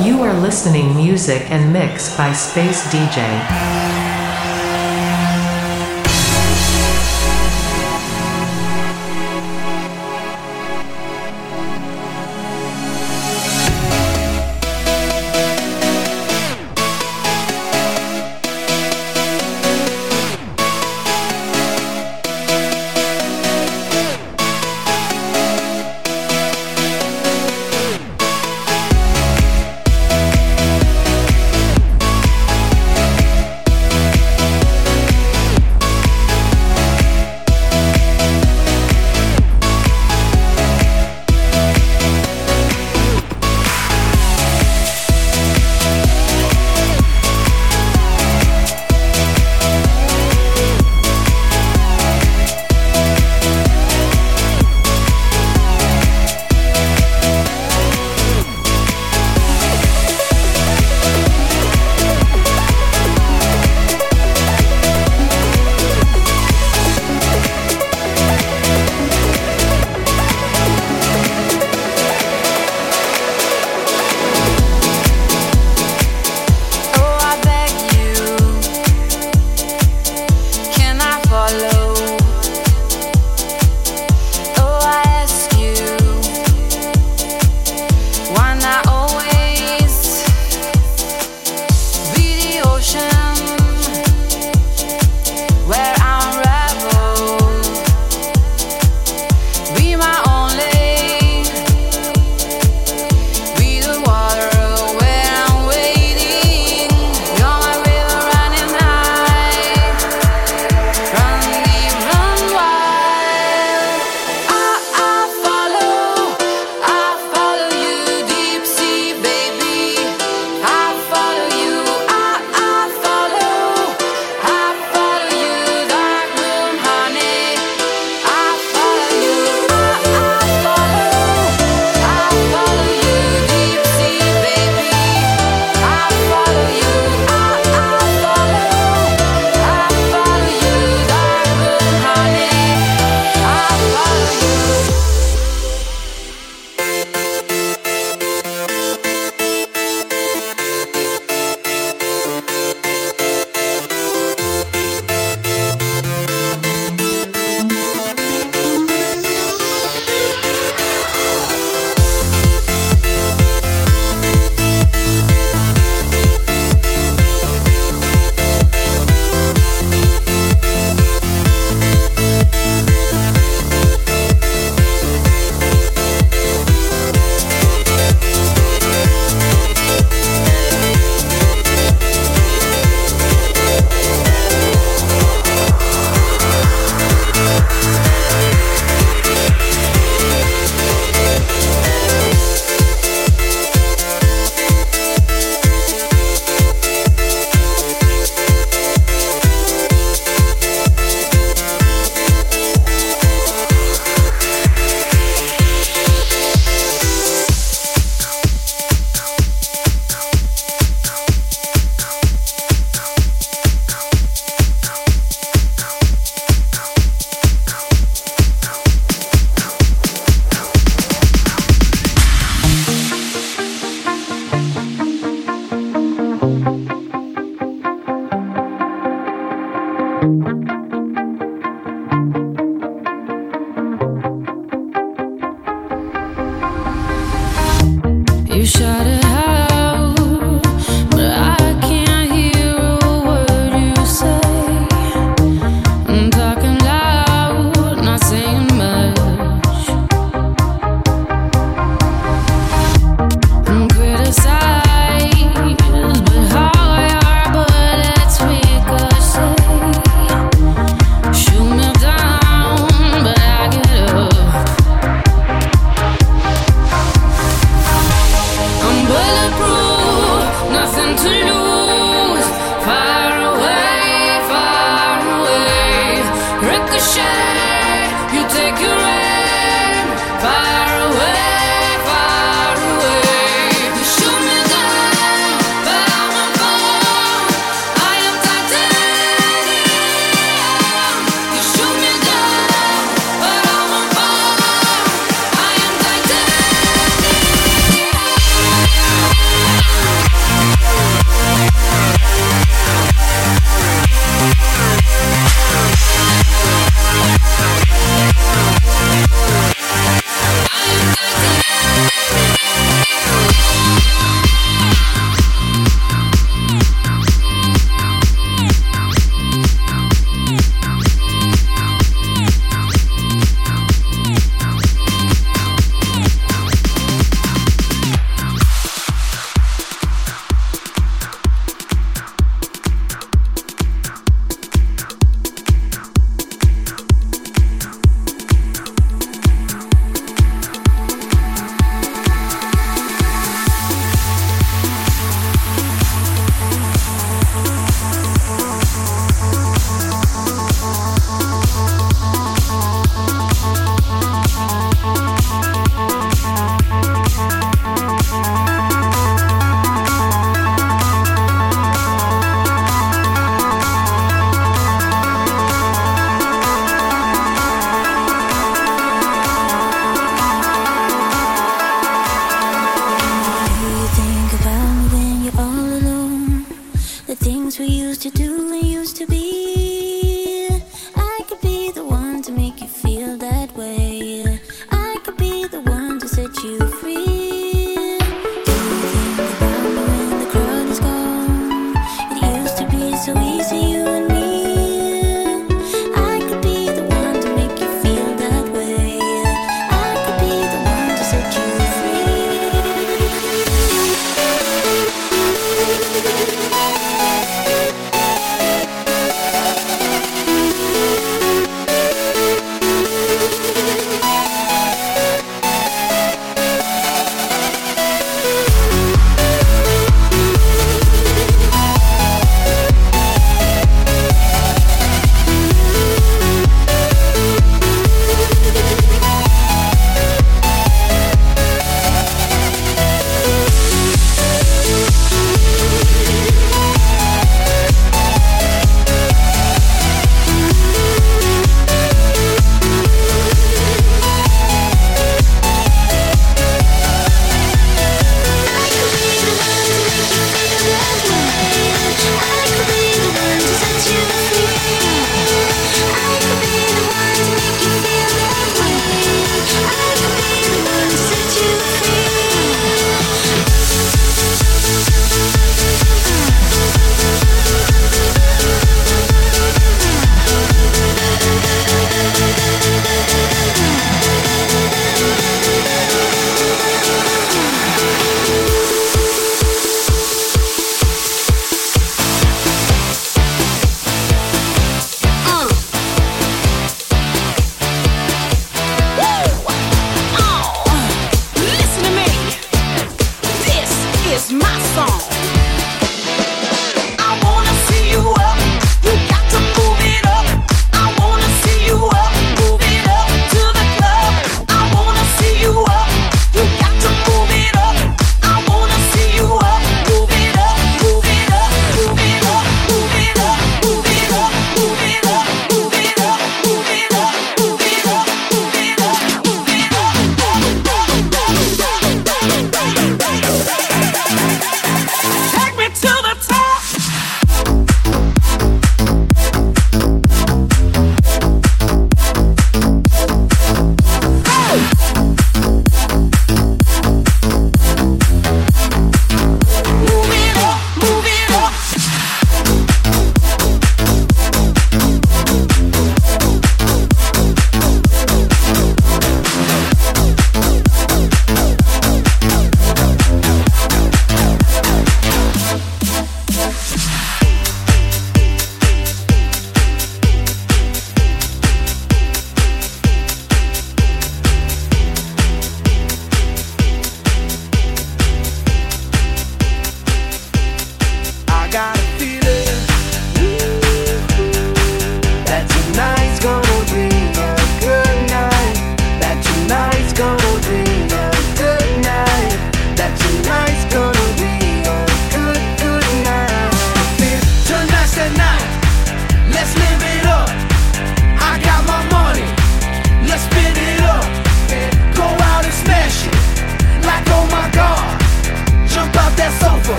You are listening music and mix by Space DJ.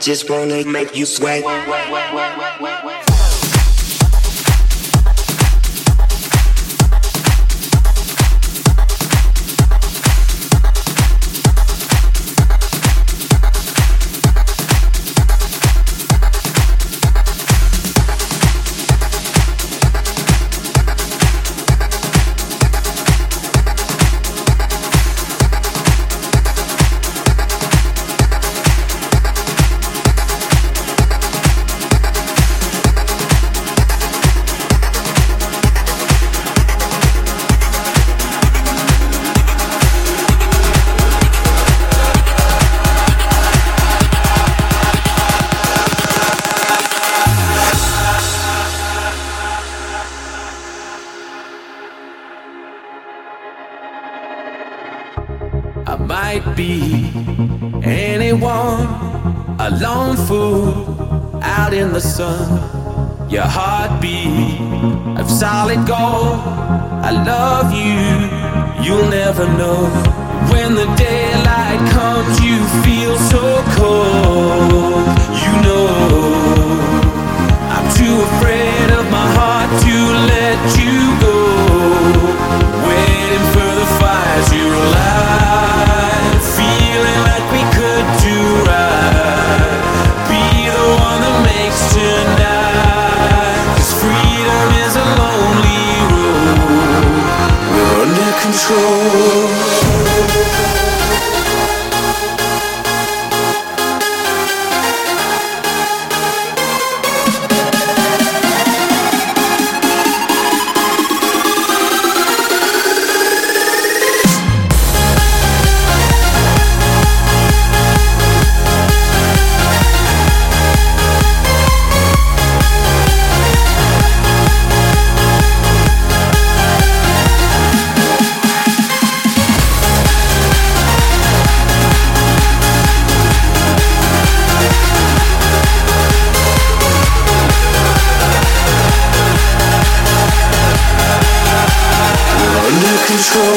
just wanna make you sweat. your heartbeat of solid gold. I love you, you'll never know when the day. control.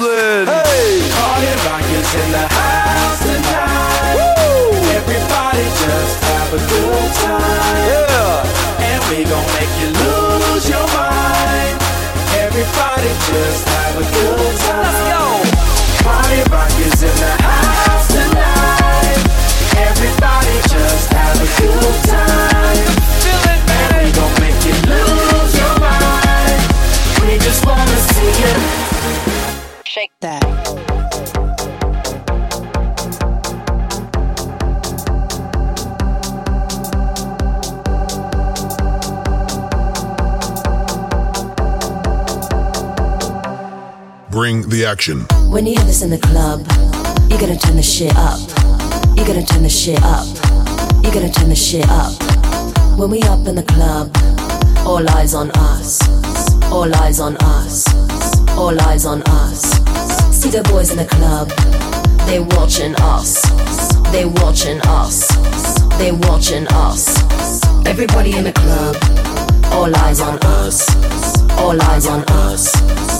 Our Zeppelin. Hey, Party rock is in the house tonight. Woo! Everybody just have a good time. yeah. And we gon' make you lose your mind. Everybody just Bring the action. When you hear this in the club, you're gonna turn the shit up. You're gonna turn the shit up. You're gonna turn the shit up. When we up in the club, all eyes on us. All eyes on us. All eyes on us. See the boys in the club, they're watching us. They're watching us. They're watching us. Everybody in the club, all eyes on us. All eyes on us.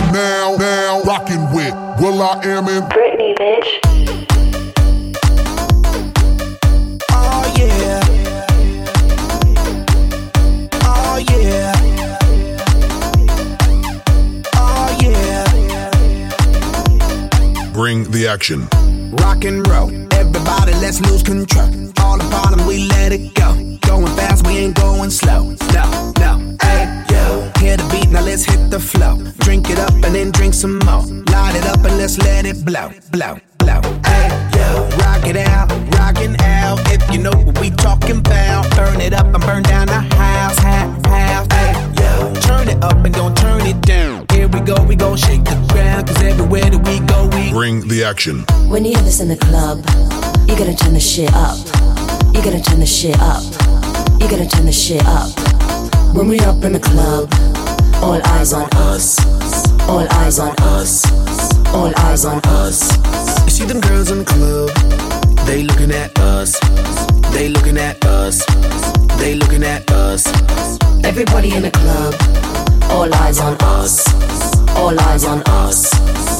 You are now, now rocking with will.i.am in Britney, bitch. Oh yeah. Oh yeah. Oh yeah. Bring the action. Rock and roll, everybody, let's lose control. All the bottom, we let it go. Going fast, we ain't going slow. No, no, let's hit the flow. Drink it up and then drink some more. Light it up and let's let it blow, blow, blow. Hey, yo. Rock it out, rockin' out. If you know what we talking about, burn it up and burn down the house, house, house. Hey, yo. Turn it up and don't turn it down. Here we go, we gon' shake the ground. Cause everywhere that we go, we Bring the action. When you hear this in the club, you gotta turn the shit up. You gotta turn the shit up. You gotta turn the shit up. When we up in the club, all eyes on us. All eyes on us. All eyes on us. You see them girls in the club, they looking at us. They looking at us. They looking at us. Everybody in the club, all eyes on us. All eyes on us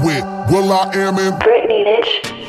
well, I am in Britney, bitch.